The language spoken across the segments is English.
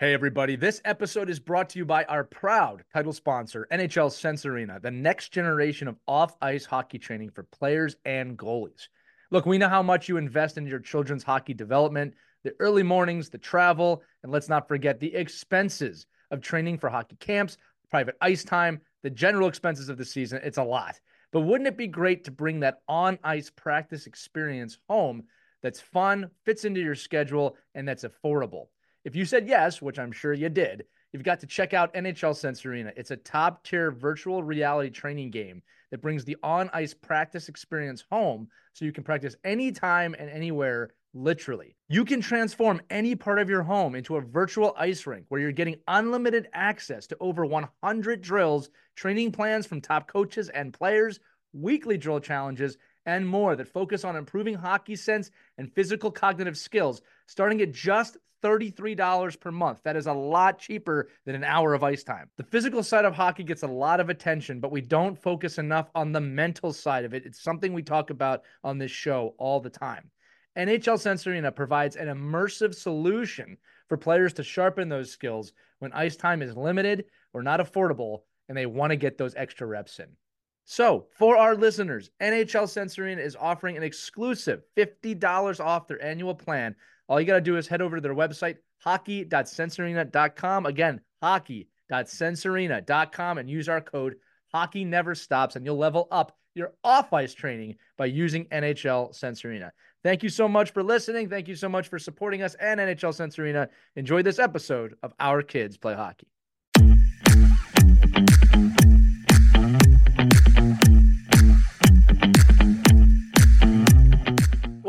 Hey, everybody. This episode is brought to you by our proud title sponsor, NHL Sense Arena, the next generation of off ice hockey training for players and goalies. Look, we know how much you invest in your children's hockey development, the early mornings, the travel, and let's not forget the expenses of training for hockey camps, private ice time, the general expenses of the season. It's a lot. But wouldn't it be great to bring that on ice practice experience home that's fun, fits into your schedule, and that's affordable? If you said yes, which I'm sure you did, you've got to check out NHL Sense Arena. It's a top tier virtual reality training game that brings the on ice practice experience home so you can practice anytime and anywhere, literally. You can transform any part of your home into a virtual ice rink where you're getting unlimited access to over 100 drills, training plans from top coaches and players, weekly drill challenges, and more that focus on improving hockey sense and physical cognitive skills, starting at just $33 per month. That is a lot cheaper than an hour of ice time. The physical side of hockey gets a lot of attention, but we don't focus enough on the mental side of it. It's something we talk about on this show all the time. NHL Sense Arena provides an immersive solution for players to sharpen those skills when ice time is limited or not affordable and they want to get those extra reps in. So, for our listeners, NHL Sense Arena is offering an exclusive $50 off their annual plan all you got to do is head over to their website, hockey.sensearena.com. Again, hockey.sensearena.com and use our code Hockey Never Stops, and you'll level up your off ice training by using NHL Sense Arena. Thank you so much for listening. Thank you so much for supporting us and NHL Sense Arena. Enjoy this episode of Our Kids Play Hockey.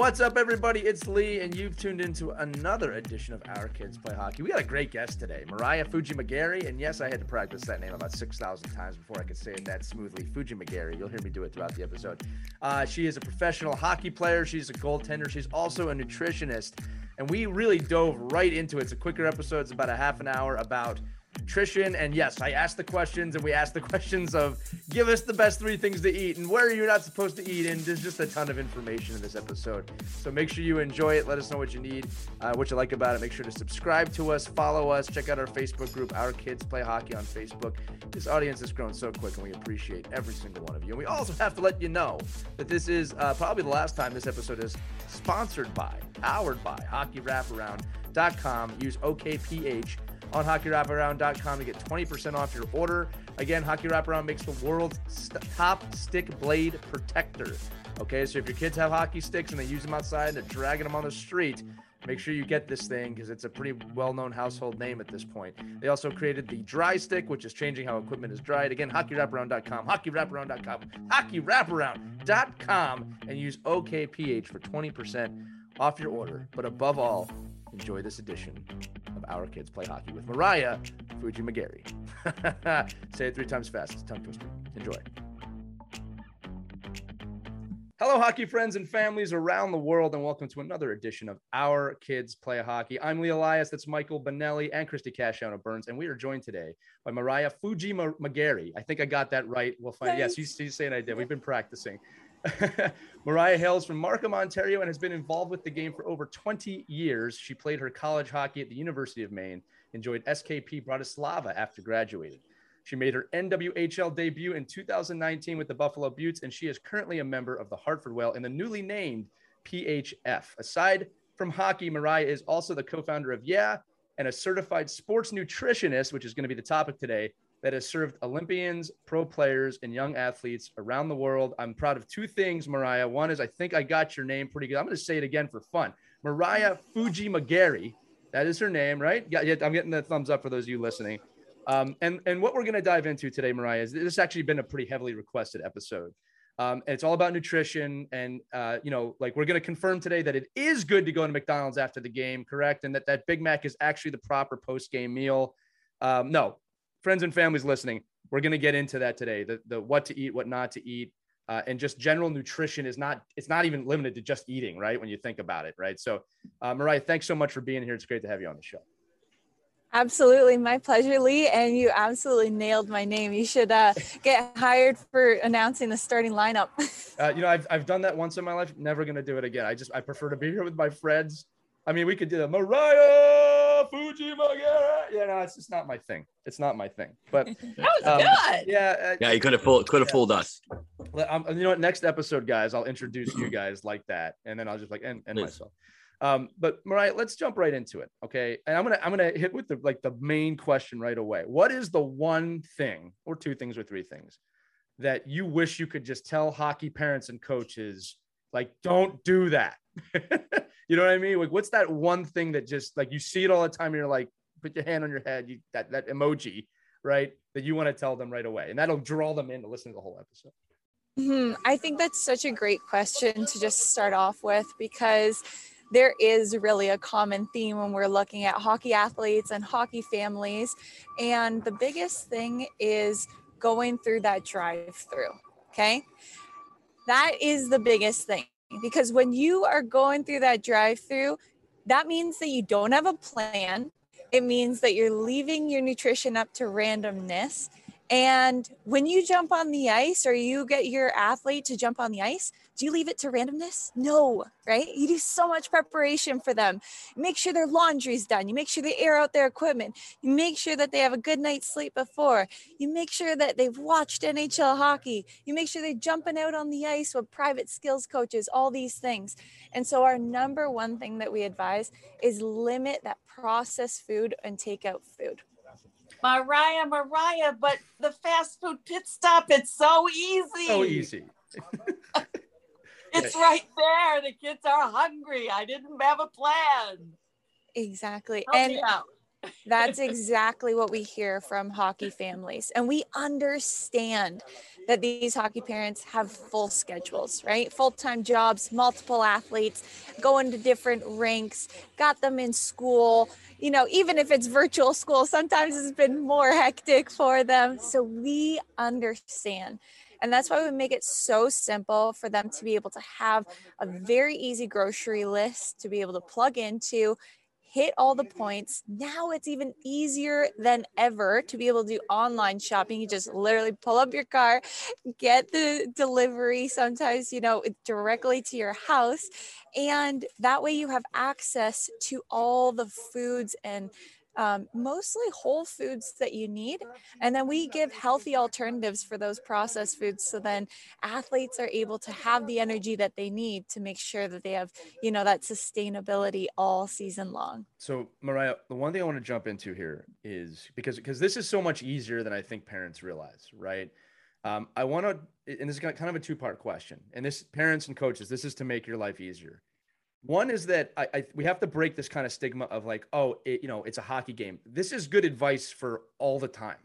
What's up, everybody? It's Lee, and you've tuned into another edition of Our Kids Play Hockey. We got a great guest today, Mariah Fujimagari. And yes, I had to practice that name about 6,000 times before I could say it that smoothly. Fujimagari. You'll hear me do it throughout the episode. Uh, she is a professional hockey player, she's a goaltender, she's also a nutritionist. And we really dove right into it. It's a quicker episode, it's about a half an hour about nutrition. And yes, I asked the questions and we asked the questions of give us the best three things to eat and where are you're not supposed to eat. And there's just a ton of information in this episode. So make sure you enjoy it. Let us know what you need, uh, what you like about it. Make sure to subscribe to us, follow us, check out our Facebook group, Our Kids Play Hockey on Facebook. This audience has grown so quick and we appreciate every single one of you. And we also have to let you know that this is uh, probably the last time this episode is sponsored by, powered by HockeyWraparound.com. Use OKPH on hockeywraparound.com to get 20% off your order. Again, Hockey Wraparound makes the world's st- top stick blade protector. Okay, so if your kids have hockey sticks and they use them outside and they're dragging them on the street, make sure you get this thing because it's a pretty well-known household name at this point. They also created the dry stick, which is changing how equipment is dried. Again, hockeywraparound.com, hockeywraparound.com, hockeywraparound.com, and use OKPH for 20% off your order. But above all, enjoy this edition of Our Kids Play Hockey with Mariah Fujimagari. Say it three times fast. It's tongue twister. Enjoy. Hello, hockey friends and families around the world, and welcome to another edition of Our Kids Play Hockey. I'm Lee Elias, that's Michael Benelli, and Christy Casciano Burns, and we are joined today by Mariah Fujimagari. I think I got that right. We'll find. Yes, you, you saying I did. We've been practicing. Mariah hails from Markham, Ontario, and has been involved with the game for over 20 years. She played her college hockey at the University of Maine, enjoyed SKP Bratislava after graduating. She made her NWHL debut in 2019 with the Buffalo Beauts, and she is currently a member of the Hartford Whale in the newly named PHF. Aside from hockey, Mariah is also the co founder of Yeah and a certified sports nutritionist, which is going to be the topic today, that has served Olympians, pro players, and young athletes around the world. I'm proud of two things, Mariah. One is I think I got your name pretty good. I'm going to say it again for fun. Mariah Fujimagari. That is her name, right? Yeah, yeah I'm getting the thumbs up for those of you listening. Um, and, and what we're going to dive into today, Mariah, is this has actually been a pretty heavily requested episode. Um, and it's all about nutrition. And, uh, you know, like we're going to confirm today that it is good to go to McDonald's after the game, correct? And that that Big Mac is actually the proper post game meal. Um, no, friends and families listening, we're going to get into that today. The the what to eat, what not to eat, uh, and just general nutrition is not it's not even limited to just eating, right? When you think about it, right? So, uh, Mariah, thanks so much for being here. It's great to have you on the show. Absolutely, my pleasure, Lee. And you absolutely nailed my name. You should uh, get hired for announcing the starting lineup. uh, you know, I've I've done that once in my life. Never gonna do it again. I just I prefer to be here with my friends. I mean, we could do the Mariah oh, Fuji Magera. Yeah, no, it's just not my thing. It's not my thing. But that was um, good. Yeah. Uh, yeah, you could have fooled, could have yeah. fooled us. Um, you know what? Next episode, guys, I'll introduce you guys like that, and then I'll just like end, end myself. Um, but Mariah, let's jump right into it. Okay. And I'm gonna I'm gonna hit with the like the main question right away. What is the one thing or two things or three things that you wish you could just tell hockey parents and coaches, like, don't do that? you know what I mean? Like, what's that one thing that just like you see it all the time and you're like, put your hand on your head, you that that emoji, right? That you want to tell them right away. And that'll draw them in to listen to the whole episode. Mm-hmm. I think that's such a great question to just start off with because there is really a common theme when we're looking at hockey athletes and hockey families. And the biggest thing is going through that drive through. Okay. That is the biggest thing because when you are going through that drive through, that means that you don't have a plan. It means that you're leaving your nutrition up to randomness. And when you jump on the ice or you get your athlete to jump on the ice, do you leave it to randomness? No, right? You do so much preparation for them. Make sure their laundry's done. You make sure they air out their equipment. You make sure that they have a good night's sleep before. You make sure that they've watched NHL hockey. You make sure they're jumping out on the ice with private skills coaches, all these things. And so, our number one thing that we advise is limit that processed food and takeout food. Mariah, Mariah, but the fast food pit stop, it's so easy. So easy. It's right there. The kids are hungry. I didn't have a plan. Exactly. Help and that's exactly what we hear from hockey families. And we understand that these hockey parents have full schedules, right? Full time jobs, multiple athletes, going to different rinks, got them in school. You know, even if it's virtual school, sometimes it's been more hectic for them. So we understand. And that's why we make it so simple for them to be able to have a very easy grocery list to be able to plug into hit all the mm-hmm. points. Now it's even easier than ever to be able to do online shopping. You just literally pull up your car, get the delivery, sometimes, you know, directly to your house. And that way you have access to all the foods and um, mostly whole foods that you need. And then we give healthy alternatives for those processed foods. So then athletes are able to have the energy that they need to make sure that they have, you know, that sustainability all season long. So Mariah, the one thing I want to jump into here is because, because this is so much easier than I think parents realize, right? Um, I want to, and this is kind of a two part question. And this, parents and coaches, this is to make your life easier. One is that I, I, we have to break this kind of stigma of like, oh, it, you know, it's a hockey game. This is good advice for all the time,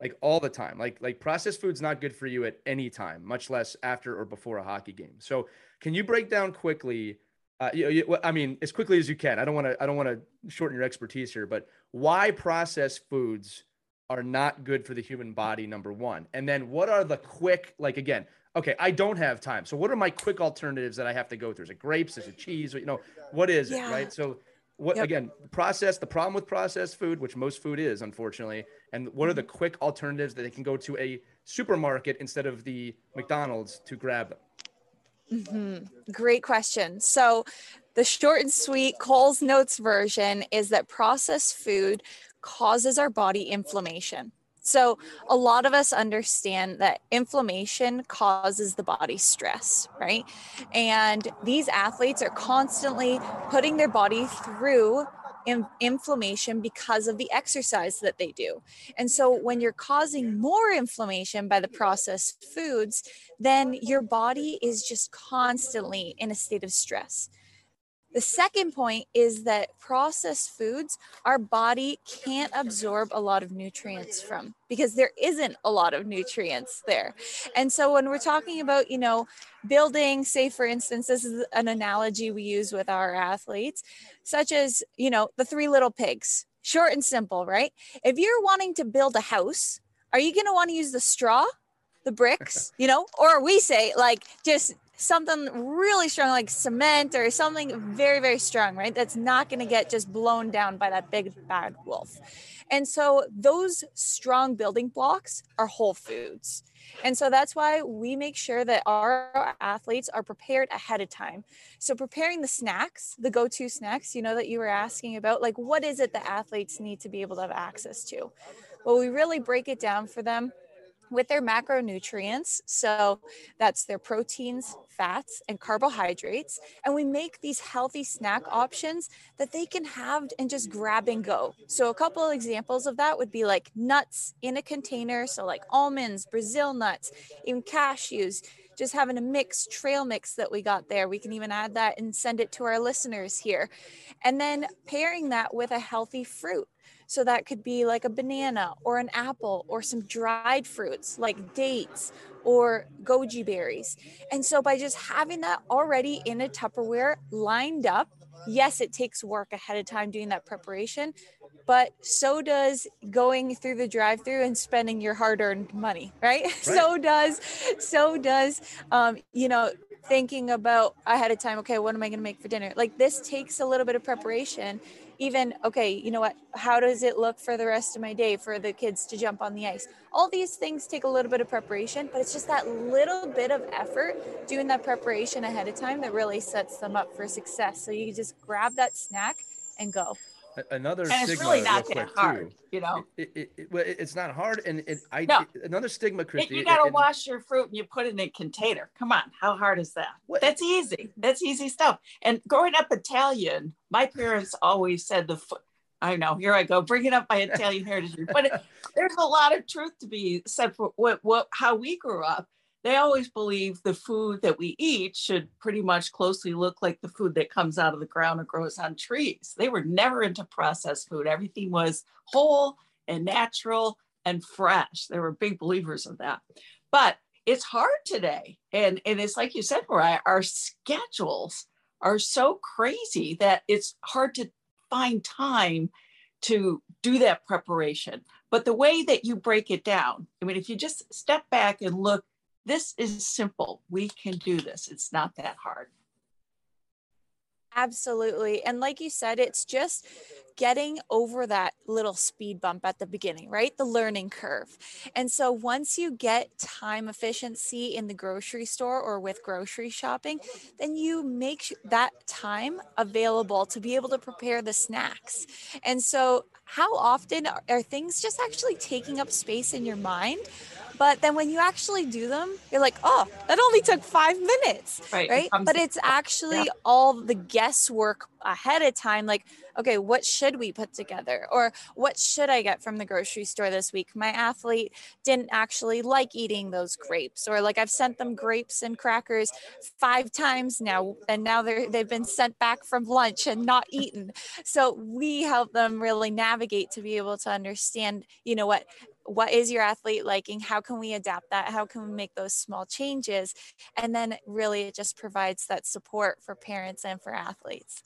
like all the time. Like like processed food's not good for you at any time, much less after or before a hockey game. So can you break down quickly? Uh, you, you, I mean, as quickly as you can. I don't want to I don't want to shorten your expertise here, but why processed foods are not good for the human body? Number one, and then what are the quick like again? Okay, I don't have time. So what are my quick alternatives that I have to go through? Is it grapes? Is it cheese? You know, what is yeah. it? Right. So what yep. again, process the problem with processed food, which most food is, unfortunately, and what are the mm-hmm. quick alternatives that they can go to a supermarket instead of the McDonald's to grab them? Mm-hmm. Great question. So, the short and sweet Cole's Notes version is that processed food causes our body inflammation. So, a lot of us understand that inflammation causes the body stress, right? And these athletes are constantly putting their body through in, inflammation because of the exercise that they do. And so, when you're causing more inflammation by the processed foods, then your body is just constantly in a state of stress. The second point is that processed foods, our body can't absorb a lot of nutrients from because there isn't a lot of nutrients there. And so when we're talking about, you know, building, say, for instance, this is an analogy we use with our athletes, such as, you know, the three little pigs, short and simple, right? If you're wanting to build a house, are you going to want to use the straw, the bricks, you know, or we say, like, just something really strong like cement or something very very strong right that's not going to get just blown down by that big bad wolf and so those strong building blocks are whole foods and so that's why we make sure that our athletes are prepared ahead of time. So preparing the snacks, the go-to snacks, you know, that you were asking about, like what is it that athletes need to be able to have access to? Well, we really break it down for them with their macronutrients. So that's their proteins, fats, and carbohydrates. And we make these healthy snack options that they can have and just grab and go. So a couple of examples of that would be like nuts in a container. So like almonds, Brazil nuts, even cashews. Just having a mix, trail mix that we got there. We can even add that and send it to our listeners here. And then pairing that with a healthy fruit. So that could be like a banana or an apple or some dried fruits like dates or goji berries. And so by just having that already in a Tupperware lined up, yes, it takes work ahead of time doing that preparation, but so does going through the drive-through and spending your hard-earned money, right? right. so does, so does, um, you know, thinking about ahead of time. Okay, what am I going to make for dinner? Like this takes a little bit of preparation even okay you know what how does it look for the rest of my day for the kids to jump on the ice all these things take a little bit of preparation but it's just that little bit of effort doing that preparation ahead of time that really sets them up for success so you just grab that snack and go another and stigma it's really not that hard too. you know it, it, it, well, it's not hard and it, I, No. another stigma Christy, you got to wash your fruit and you put it in a container. Come on, how hard is that? What- That's easy. That's easy stuff. And growing up Italian, my parents always said the. I know. Here I go, bringing up my Italian heritage. But there's a lot of truth to be said for what, what how we grew up. They always believe the food that we eat should pretty much closely look like the food that comes out of the ground or grows on trees. They were never into processed food. Everything was whole and natural and fresh. They were big believers of that. But it's hard today. And, and it's like you said, Mariah, our schedules are so crazy that it's hard to find time to do that preparation. But the way that you break it down, I mean, if you just step back and look, this is simple. We can do this. It's not that hard. Absolutely. And like you said, it's just getting over that little speed bump at the beginning, right? The learning curve. And so once you get time efficiency in the grocery store or with grocery shopping, then you make that time available to be able to prepare the snacks. And so, how often are, things just actually taking up space in your mind? But then when you actually do them, you're like, oh, that only took five minutes Right. Right? comes- but it's actually all the guesswork ahead of time like okay what should we put together? Or what should i get from the grocery store this week? My athlete didn't actually like eating those grapes or like i've sent them grapes and crackers five times now and now they're they've been sent back from lunch and not eaten. So we help them really navigate to be able to understand you know what what is your athlete liking? How can we adapt that? How can we make those small changes? And then really it just provides that support for parents and for athletes.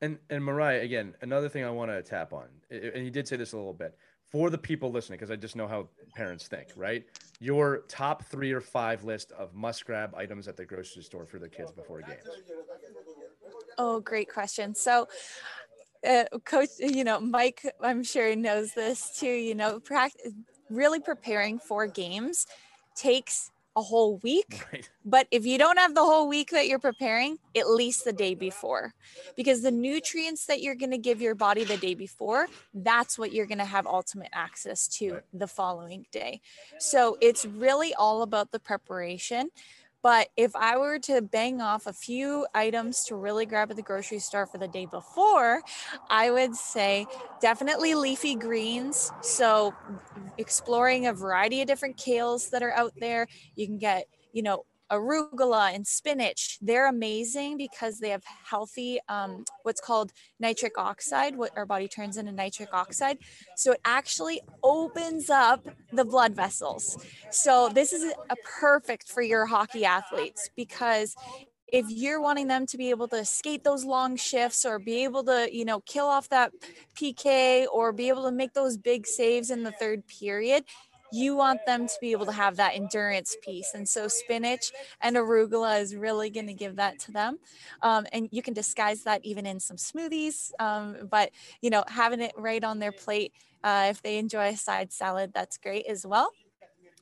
And and Mariah, again, another thing I want to tap on, and you did say this a little bit for the people listening, because I just know how parents think, right? Your top three or five list of must grab items at the grocery store for the kids before games. oh great question. So uh, coach you know mike i'm sure knows this too you know practice really preparing for games takes a whole week Right. But if you don't have the whole week that you're preparing, at least the day before, because the nutrients that you're going to give your body the day before, that's what you're going to have ultimate access to Right. the following day. So it's really all about the preparation. But if I were to bang off a few items to really grab at the grocery store for the day before, I would say definitely leafy greens. So exploring a variety of different kales that are out there. You can get, you know, arugula and spinach they're amazing because they have healthy um, what's called nitric oxide what our body turns into nitric oxide. So it actually opens up the blood vessels. So this is a perfect for your hockey athletes because if you're wanting them to be able to skate those long shifts or be able to you know kill off that pk or be able to make those big saves in the third period you want them to be able to have that endurance piece. And so spinach and arugula is really going to give that to them. Um, and you can disguise that even in some smoothies. Um, but, you know, having it right on their plate, uh, if they enjoy a side salad, that's great as well.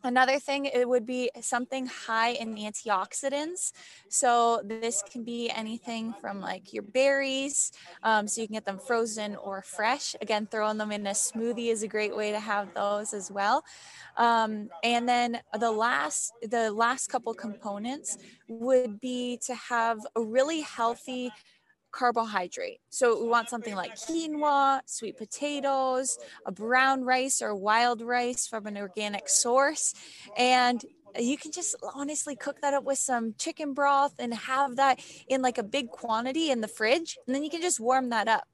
Another thing, it would be something high in antioxidants. So this can be anything from like your berries, um, so you can get them frozen or fresh. Again, throwing them in a smoothie is a great way to have those as well. Um, and then the last, the last couple components would be to have a really healthy carbohydrate. So we want something like quinoa, sweet potatoes, a brown rice or wild rice from an organic source. And you can just honestly cook that up with some chicken broth and have that in like a big quantity in the fridge. And then you can just warm that up.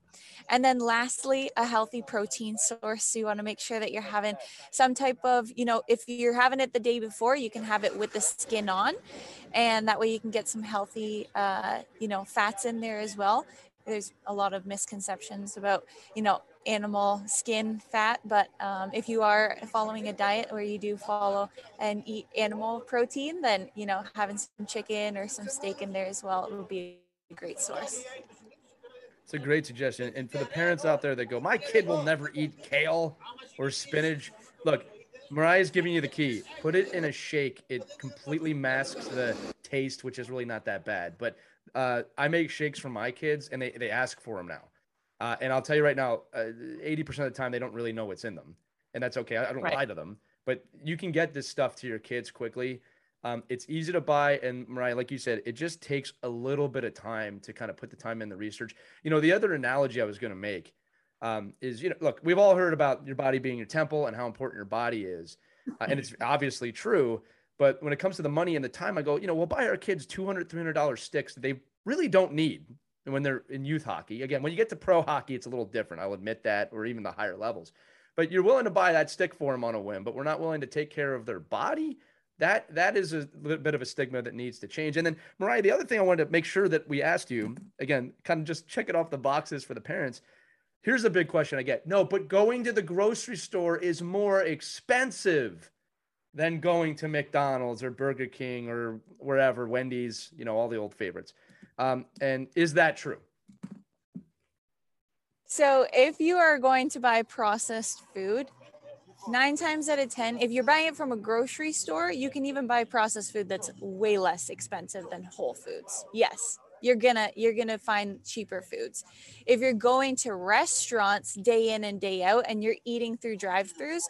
And then lastly, a healthy protein source. So you want to make sure that you're having some type of, you know, if you're having it the day before, you can have it with the skin on. And that way you can get some healthy, uh, you know, fats in there as well. There's a lot of misconceptions about, you know, animal skin fat but um, if you are following a diet where you do follow and eat animal protein then you know having some chicken or some steak in there as well it will be a great source it's a great suggestion. And for the parents out there that go, my kid will never eat kale or spinach. Look, Mariah's giving you the key. Put it in a shake. It completely masks the taste, which is really not that bad. But uh, I make shakes for my kids, and they, they ask for them now. Uh, and I'll tell you right now, uh, 80% of the time, they don't really know what's in them. And that's okay. I, I don't right. lie to them. But you can get this stuff to your kids quickly. Um, it's easy to buy, and Mariah, like you said, it just takes a little bit of time to kind of put the time in the research. You know, the other analogy I was going to make um, is, you know, look, we've all heard about your body being your temple and how important your body is, uh, and it's obviously true. But when it comes to the money and the time, I go, you know, we'll buy our kids $200, $300 sticks that they really don't need when they're in youth hockey. Again, when you get to pro hockey, it's a little different. I'll admit that, or even the higher levels. But you're willing to buy that stick for them on a whim, but we're not willing to take care of their body that that is a little bit of a stigma that needs to change. And then Mariah, the other thing I wanted to make sure that we asked you again, kind of just check it off the boxes for the parents. Here's a big question I get. No, but going to the grocery store is more expensive than going to McDonald's or Burger King or wherever, Wendy's, you know, all the old favorites. Um, and is that true? So, if you are going to buy processed food, nine times out of 10, if you're buying it from a grocery store, you can even buy processed food that's way less expensive than Whole Foods. Yes, you're gonna you're gonna find cheaper foods if you're going to restaurants day in and day out and you're eating through drive-throughs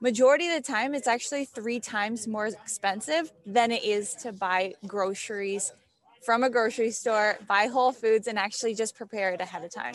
majority of the time it's actually three times more expensive than it is to buy groceries from a grocery store, buy Whole Foods, and actually just prepare it ahead of time.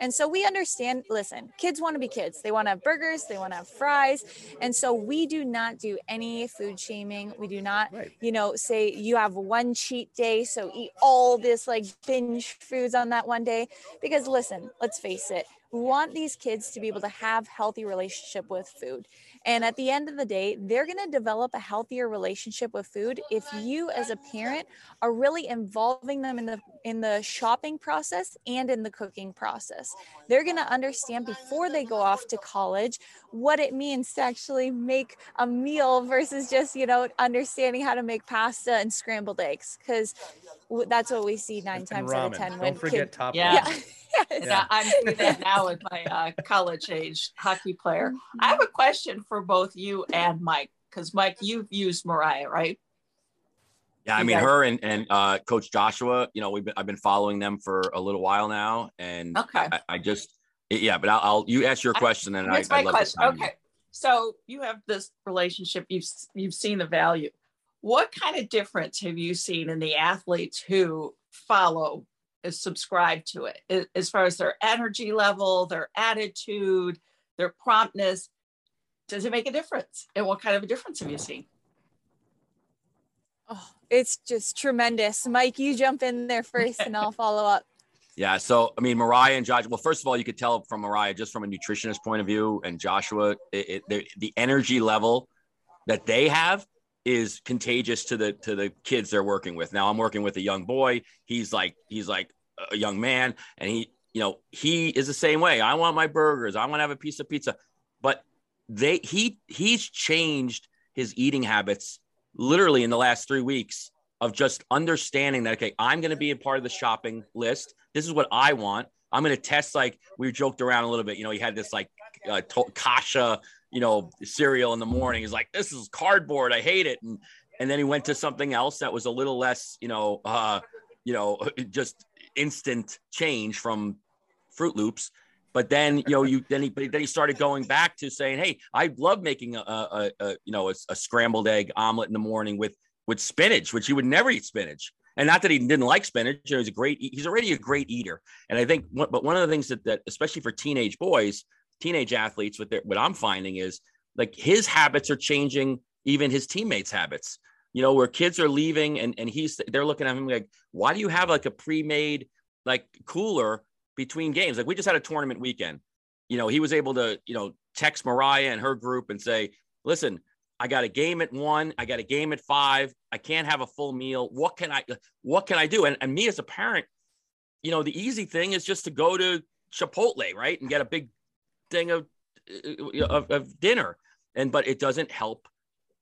And so we understand listen, kids want to be kids. They want to have burgers, they want to have fries. And so we do not do any food shaming. We do not, right. you know, say you have one cheat day, so eat all this like binge foods on that one day. Because listen, let's face it, we want these kids to be able to have healthy relationship with food and at the end of the day, they're going to develop a healthier relationship with food if you as a parent are really involving them in the in the shopping process and in the cooking process. They're going to understand before they go off to college what it means to actually make a meal versus just, you know, understanding how to make pasta and scrambled eggs cuz that's what we see 9 and times out of 10 Don't when forget kid, top yeah. yeah. Yeah. I'm doing that now with my uh, college age hockey player. I have a question for both you and Mike, because Mike, you've used Mariah, right? Yeah, I mean her and and uh, Coach Joshua. You know, we've been I've been following them for a little while now, and okay, I, I just yeah. But I'll, I'll, you ask your question, and Here's I, my question. Okay, so you have this relationship. You've you've seen the value. What kind of difference have you seen in the athletes who follow is subscribed to it as far as their energy level, their attitude, their promptness. Does it make a difference? And what kind of a difference have you seen? Oh, it's just tremendous. Mike, you jump in there first and I'll follow up. Yeah. So, I mean, Mariah and Josh, well, first of all, you could tell from Mariah, just from a nutritionist point of view, and Joshua, it, it, the, the energy level that they have is contagious to the to the kids they're working with. Now I'm working with a young boy. He's like he's like a young man, and he you know he is the same way. I want my burgers. I want to have a piece of pizza, but they he he's changed his eating habits literally in the last three weeks of just understanding that okay i'm going to be a part of the shopping list this is what i want i'm going to test like we joked around a little bit you know he had this like uh, to- kasha you know cereal in the morning. He's like this is cardboard. I hate it. And and then he went to something else that was a little less you know uh you know just instant change from Froot Loops. But then you know you then he then he started going back to saying, "Hey, I love making a, a, a you know a, a, scrambled egg omelet in the morning with with spinach, which he would never eat spinach." And not that he didn't like spinach, you know, he's a great he's already a great eater. And I think, but one of the things that that especially for teenage boys, teenage athletes, with what what I'm finding is like his habits are changing, even his teammates' habits. You know, where kids are leaving and and he's they're looking at him like, why do you have like a pre-made like cooler between games. Like we just had a tournament weekend. You know, he was able to, you know, text Mariah and her group and say, listen, I got a game at one, I got a game at five. I can't have a full meal. What can I what can I do? And, and me as a parent, you know, the easy thing is just to go to Chipotle, right? And get a big thing of, uh, of, of dinner. And but it doesn't help.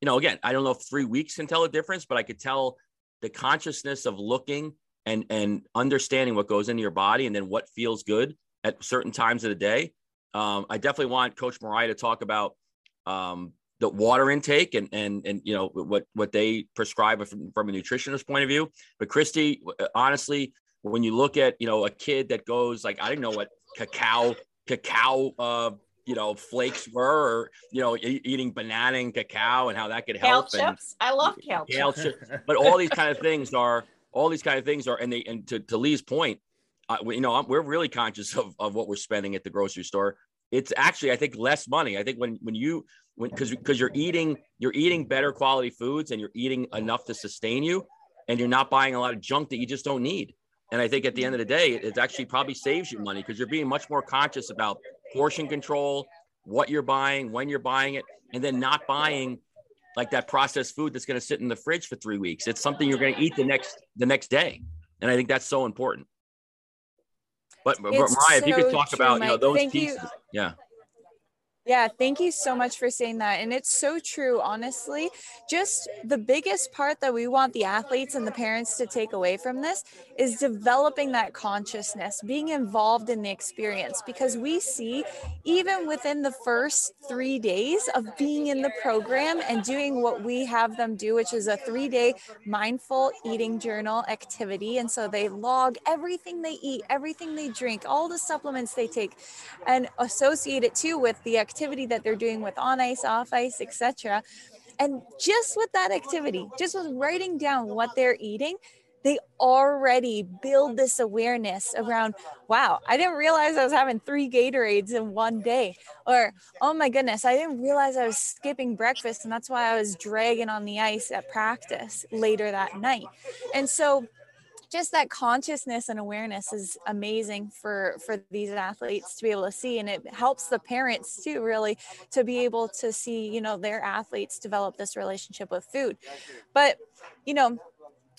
You know, again, I don't know if three weeks can tell a difference, but I could tell the consciousness of looking and and understanding what goes into your body and then what feels good at certain times of the day. Um, I definitely want Coach Mariah to talk about um, the water intake and and and you know what what they prescribe from, from a nutritionist point of view. But Christy, honestly, when you look at you know a kid that goes like I didn't know what cacao cacao uh, you know flakes were or you know e- eating banana and cacao and how that could help. Kale chips. I love kale, kale chips. But all these kind of things are all these kind of things are, and they, and to, to Lee's point, uh, you know, we're really conscious of, of what we're spending at the grocery store. It's actually, I think, less money. I think when, when you, when, cause, cause you're eating, you're eating better quality foods and you're eating enough to sustain you and you're not buying a lot of junk that you just don't need. And I think at the end of the day, it actually probably saves you money because you're being much more conscious about portion control, what you're buying, when you're buying it, and then not buying like that processed food that's going to sit in the fridge for three weeks. It's something you're going to eat the next the next day, and I think that's so important. But, but Mariah, so if you could talk true, about you know those Thank pieces, you. yeah. Yeah, thank you so much for saying that. And it's so true, honestly. Just the biggest part that we want the athletes and the parents to take away from this is developing that consciousness, being involved in the experience, because we see even within the first three days of being in the program and doing what we have them do, which is a three day mindful eating journal activity. And so they log everything they eat, everything they drink, all the supplements they take, and associate it too with the activity activity that they're doing with on ice, off ice, etc. And just with that activity, just with writing down what they're eating, they already build this awareness around, wow, I didn't realize I was having three Gatorades in one day. Or, oh my goodness, I didn't realize I was skipping breakfast and that's why I was dragging on the ice at practice later that night. And so just that consciousness and awareness is amazing for for these athletes to be able to see and it helps the parents too really to be able to see you know their athletes develop this relationship with food. But you know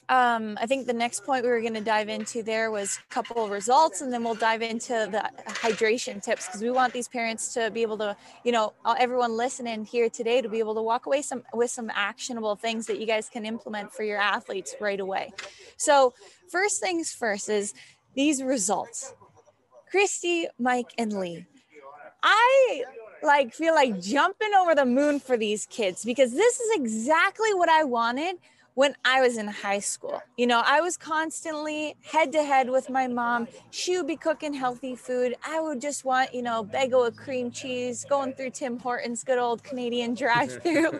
um, I think the next point we were going to dive into there was a couple of results, and then we'll dive into the hydration tips because we want these parents to be able to, you know, everyone listening here today to be able to walk away some with some actionable things that you guys can implement for your athletes right away. So, first things first is these results. Christy, Mike, and Lee. I like feel like jumping over the moon for these kids because this is exactly what I wanted when I was in high school. You know, I was constantly head to head with my mom. She would be cooking healthy food. I would just want, you know, bagel with cream cheese, going through Tim Hortons, good old Canadian drive through.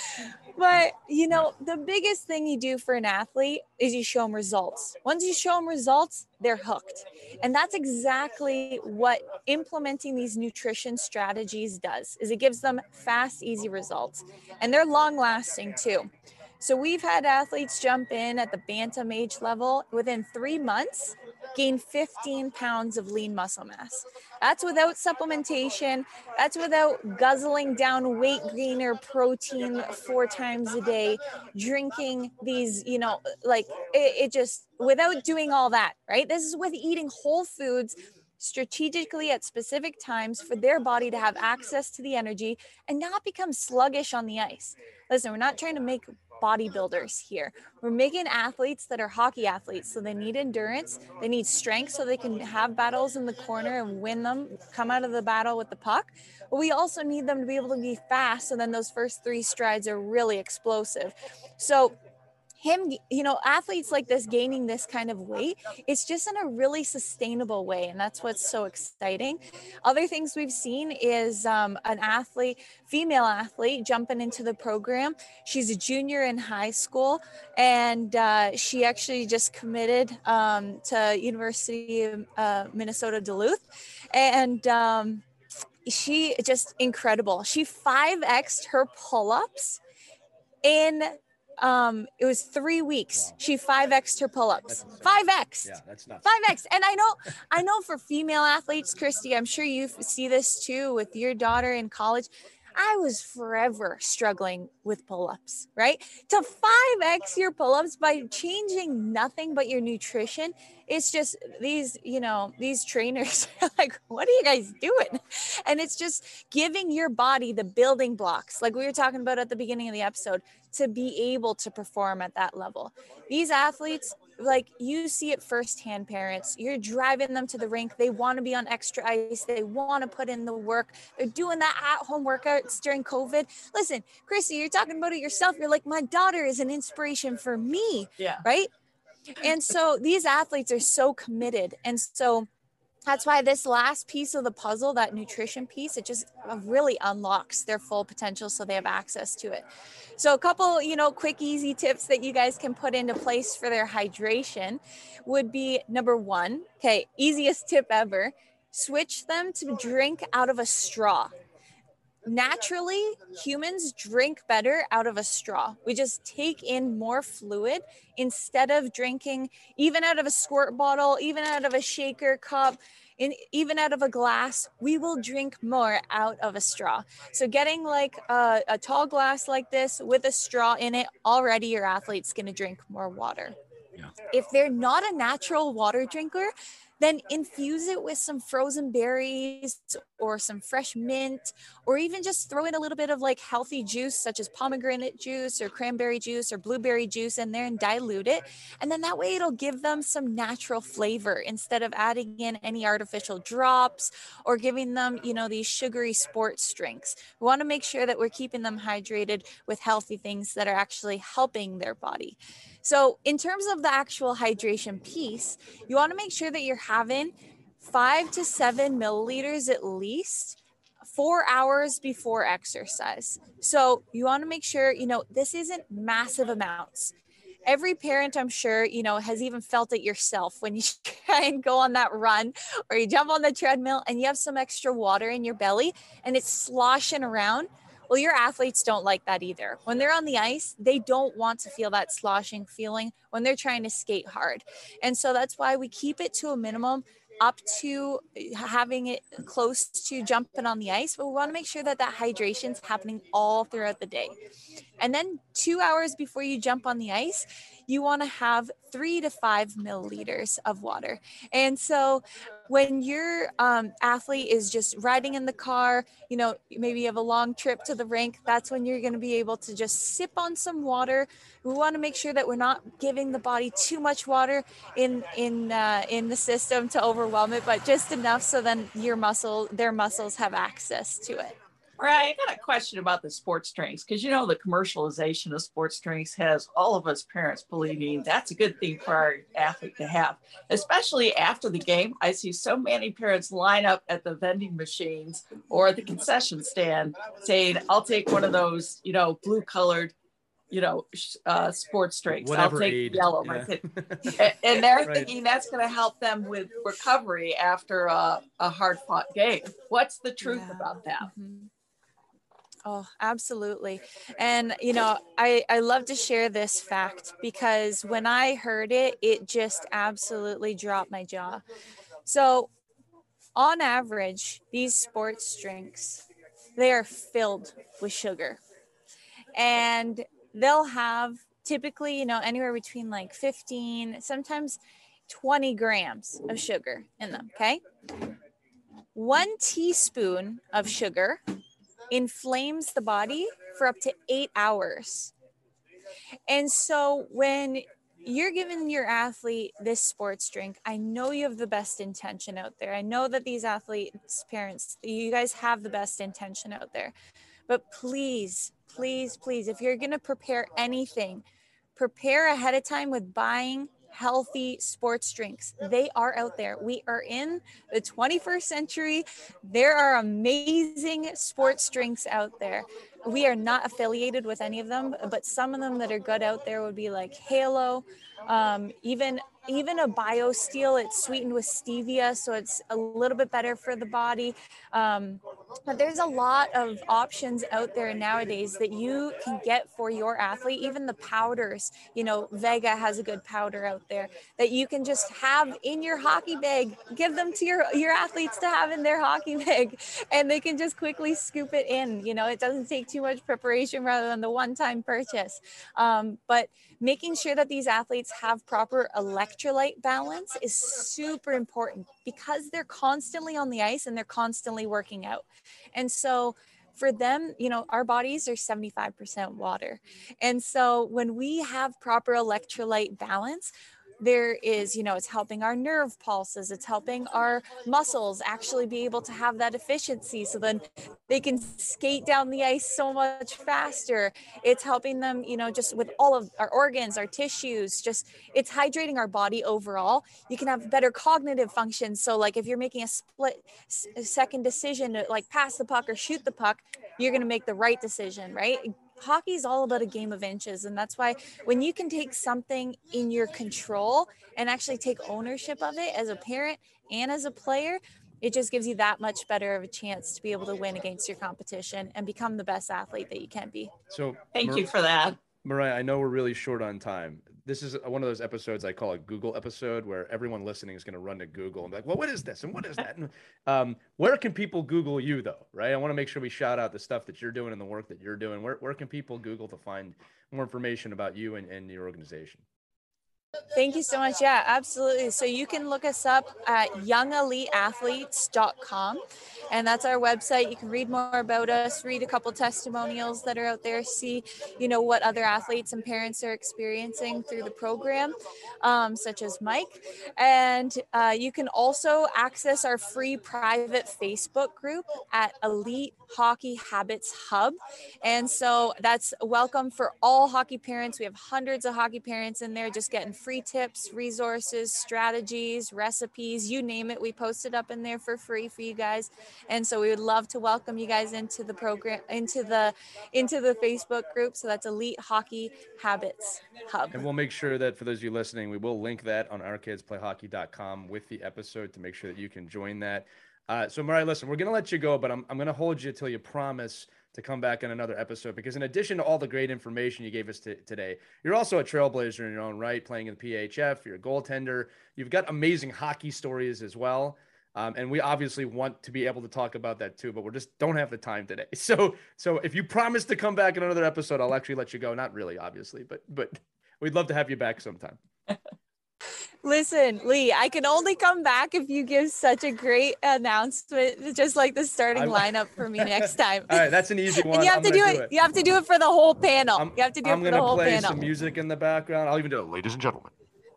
but, you know, the biggest thing you do for an athlete is you show them results. Once you show them results, they're hooked. And that's exactly what implementing these nutrition strategies does. Is it gives them fast, easy results. And they're long lasting too. So we've had athletes jump in at the bantam age level within three months, gain 15 pounds of lean muscle mass. That's without supplementation. That's without guzzling down weight gainer protein four times a day, drinking these, you know, like it, it just without doing all that, right? This is with eating whole foods strategically at specific times for their body to have access to the energy and not become sluggish on the ice. Listen, we're not trying to make bodybuilders here. We're making athletes that are hockey athletes. So they need endurance, they need strength so they can have battles in the corner and win them, come out of the battle with the puck. But we also need them to be able to be fast. So then those first three strides are really explosive. So him, you know, athletes like this gaining this kind of weight, it's just in a really sustainable way. And that's what's so exciting. Other things we've seen is um, an athlete, female athlete, jumping into the program. She's a junior in high school, and uh, she actually just committed um, to University of uh, Minnesota Duluth. And, um, she just incredible. She 5x'd her pull-ups in um it was three weeks. Wow. she 5x her pull-ups. 5x yeah that's not 5x and i know i know for female athletes christy i'm sure you see this too with your daughter in college I was forever struggling with pull ups, right? To 5x your pull ups by changing nothing but your nutrition. It's just these, you know, these trainers are like, what are you guys doing? And it's just giving your body the building blocks, like we were talking about at the beginning of the episode, to be able to perform at that level. These athletes, like you see it firsthand parents. You're driving them to the rink. They want to be on extra ice. They want to put in the work. They're doing that at home workouts during covid. Listen chrissy you're talking about it yourself. You're like my daughter is an inspiration for me yeah. right? And so these athletes are so committed. And so that's why this last piece of the puzzle that nutrition piece it just uh, really unlocks their full potential so they have access to it. So a couple you know quick easy tips that you guys can put into place for their hydration would be number one okay easiest tip ever switch them to drink out of a straw naturally humans drink better out of a straw. We just take in more fluid instead of drinking even out of a squirt bottle even out of a shaker cup in, even out of a glass. We will drink more out of a straw. So getting like a, a tall glass like this with a straw in it already your athlete's going to drink more water. Yeah. if they're not a natural water drinker then infuse it with some frozen berries or some fresh mint, or even just throw in a little bit of like healthy juice, such as pomegranate juice or cranberry juice or blueberry juice in there and dilute it. And then that way it'll give them some natural flavor instead of adding in any artificial drops or giving them, you know, these sugary sports drinks. We want to make sure that we're keeping them hydrated with healthy things that are actually helping their body. So, in terms of the actual hydration piece, you want to make sure that you're having five to seven milliliters at least four hours before exercise. So, you want to make sure, you know, this isn't massive amounts. Every parent, I'm sure, you know, has even felt it yourself when you try and go on that run or you jump on the treadmill and you have some extra water in your belly and it's sloshing around well, your athletes don't like that either. When they're on the ice, they don't want to feel that sloshing feeling when they're trying to skate hard. And so that's why we keep it to a minimum up to uh, having it close to jumping on the ice, but we want to make sure that that hydration is happening all throughout the day. And then two hours before you jump on the ice, you want to have three to five milliliters of water. And so when your um, athlete is just riding in the car, you know, maybe you have a long trip to the rink, that's when you're going to be able to just sip on some water. We want to make sure that we're not giving the body too much water in in uh, in the system to overwhelm it, but just enough so then your muscle, their muscles have access to it. Right. I got a question about the sports drinks because you know the commercialization of sports drinks has all of us parents believing that's a good thing for our athlete to have, especially after the game. I see so many parents line up at the vending machines or the concession stand saying, "I'll take one of those, you know, blue colored." You know, uh, sports drinks. Whatever I'll take aid. yellow. Yeah. and, and they're Right. thinking that's going to help them with recovery after a, a hard fought game. What's the truth Yeah. about that? Mhm. Oh, absolutely. And, you know, I, I love to share this fact because when I heard it, it just absolutely dropped my jaw. So, on average, these sports drinks, they are filled with sugar. And they'll have typically, you know, anywhere between like 15, sometimes 20 grams of sugar in them. Okay. One teaspoon of sugar inflames the body for up to eight hours. And so when you're giving your athlete this sports drink, I know you have the best intention out there. I know that these athletes, parents, you guys have the best intention out there. But please, please, please, if you're going to prepare anything, prepare ahead of time with buying healthy sports drinks. They are out there. We are in the 21st century. There are amazing sports drinks out there. We are not affiliated with any of them, but some of them that are good out there would be like Halo, um, even even a BioSteel, it's sweetened with stevia, so it's a little bit better for the body. Um, but there's a lot of options out there nowadays that you can get for your athlete, even the powders. You know, Vega has a good powder out there that you can just have in your hockey bag, give them to your, your athletes to have in their hockey bag, and they can just quickly scoop it in. You know, it doesn't take too much preparation rather than the one time purchase. Um, but making sure that these athletes have proper electrolyte balance is super important because they're constantly on the ice and they're constantly working out. And so for them, you know, our bodies are 75% water. And so when we have proper electrolyte balance, there is you know it's helping our nerve pulses it's helping our muscles actually be able to have that efficiency so then they can skate down the ice so much faster. It's helping them you know just with all of our organs our tissues just it's hydrating our body overall. You can have better cognitive functions so like if you're making a split second decision to like pass the puck or shoot the puck you're going to make the right decision right hockey is all about a game of inches and that's why when you can take something in your control and actually take ownership of it as a parent and as a player it just gives you that much better of a chance to be able to win against your competition and become the best athlete that you can be. So thank Mar- you for that. Mariah i know we're really short on time this is one of those episodes I call a Google episode where everyone listening is going to run to Google and be like, well, what is this? And what is that? And um, where can people Google you though? Right. I want to make sure we shout out the stuff that you're doing and the work that you're doing. Where, where can people Google to find more information about you and, and your organization? Thank you so much. Yeah, absolutely. So you can look us up at youngeliteathletes.com. And that's our website. You can read more about us, read a couple testimonials that are out there, see, you know, what other athletes and parents are experiencing through the program, um, such as Mike. And uh, you can also access our free private Facebook group at Elite Hockey Habits Hub. And so that's welcome for all hockey parents. We have hundreds of hockey parents in there just getting free tips, resources, strategies, recipes, you name it. We post it up in there for free for you guys. And so we would love to welcome you guys into the program, into the into the Facebook group. So that's Elite Hockey Habits Hub. And we'll make sure that for those of you listening, we will link that on ourkidsplayhockey.com with the episode to make sure that you can join that. Uh, so Mariah, listen, we're gonna let you go, but I'm I'm gonna hold you till you promise to come back in another episode because in addition to all the great information you gave us t- today, you're also a trailblazer in your own right, playing in the PHF. You're a goaltender. You've got amazing hockey stories as well. Um, and we obviously want to be able to talk about that too, but we just don't have the time today. So, so if you promise to come back in another episode, I'll actually let you go. Not really, obviously, but but we'd love to have you back sometime. Listen, Lee, I can only come back if you give such a great announcement, just like the starting lineup for me next time. All right, that's an easy one. and you have I'm to do it, do it, You have to do it for the whole panel. I'm, you have to do I'm it for the whole panel. I'm gonna play some music in the background. I'll even do it, ladies and gentlemen.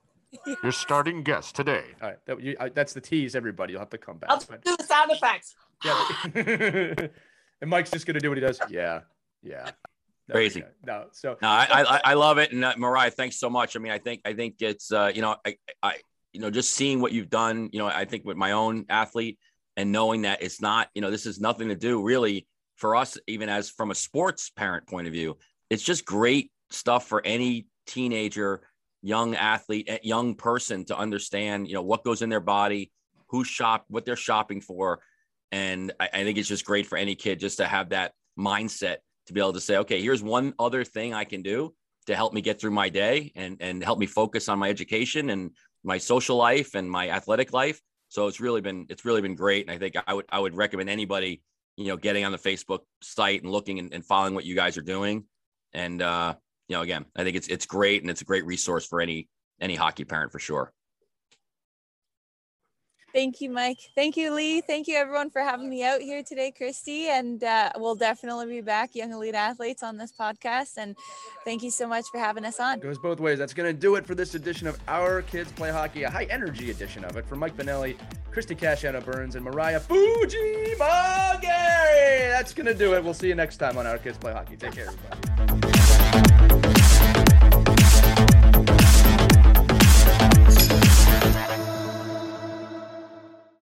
Your starting guest today. All right, that, you, I, that's the tease. Everybody, you'll have to come back. I'll do the sound effects. Yeah, and Mike's just gonna do what he does. Yeah, yeah. Crazy. No, so no, I, I, I love it, and uh, Mariah, thanks so much. I mean, I think I think it's uh, you know I, I you know just seeing what you've done. You know, I think with my own athlete and knowing that it's not you know this is nothing to do really for us, even as from a sports parent point of view. It's just great stuff for any teenager, young athlete, eh, young person to understand. You know what goes in their body, who shop, what they're shopping for, and I, I think it's just great for any kid just to have that mindset to be able to say, okay, here's one other thing I can do to help me get through my day and and help me focus on my education and my social life and my athletic life. So it's really been it's really been great, and I think I would I would recommend anybody you know getting on the Facebook site and looking and, and following what you guys are doing. And uh, you know, again, I think it's it's great and it's a great resource for any any hockey parent for sure. Thank you, Mike. Thank you, Lee. Thank you, everyone, for having me out here today, Christie. And uh, we'll definitely be back, Young Elite Athletes, on this podcast. And thank you so much for having us on. It Goes both ways. That's going to do it for this edition of Our Kids Play Hockey, a high energy edition of it. For Mike Benelli, Christie Casciano Burns, and Mariah Fuji That's going to do it. We'll see you next time on Our Kids Play Hockey. Take care, everybody.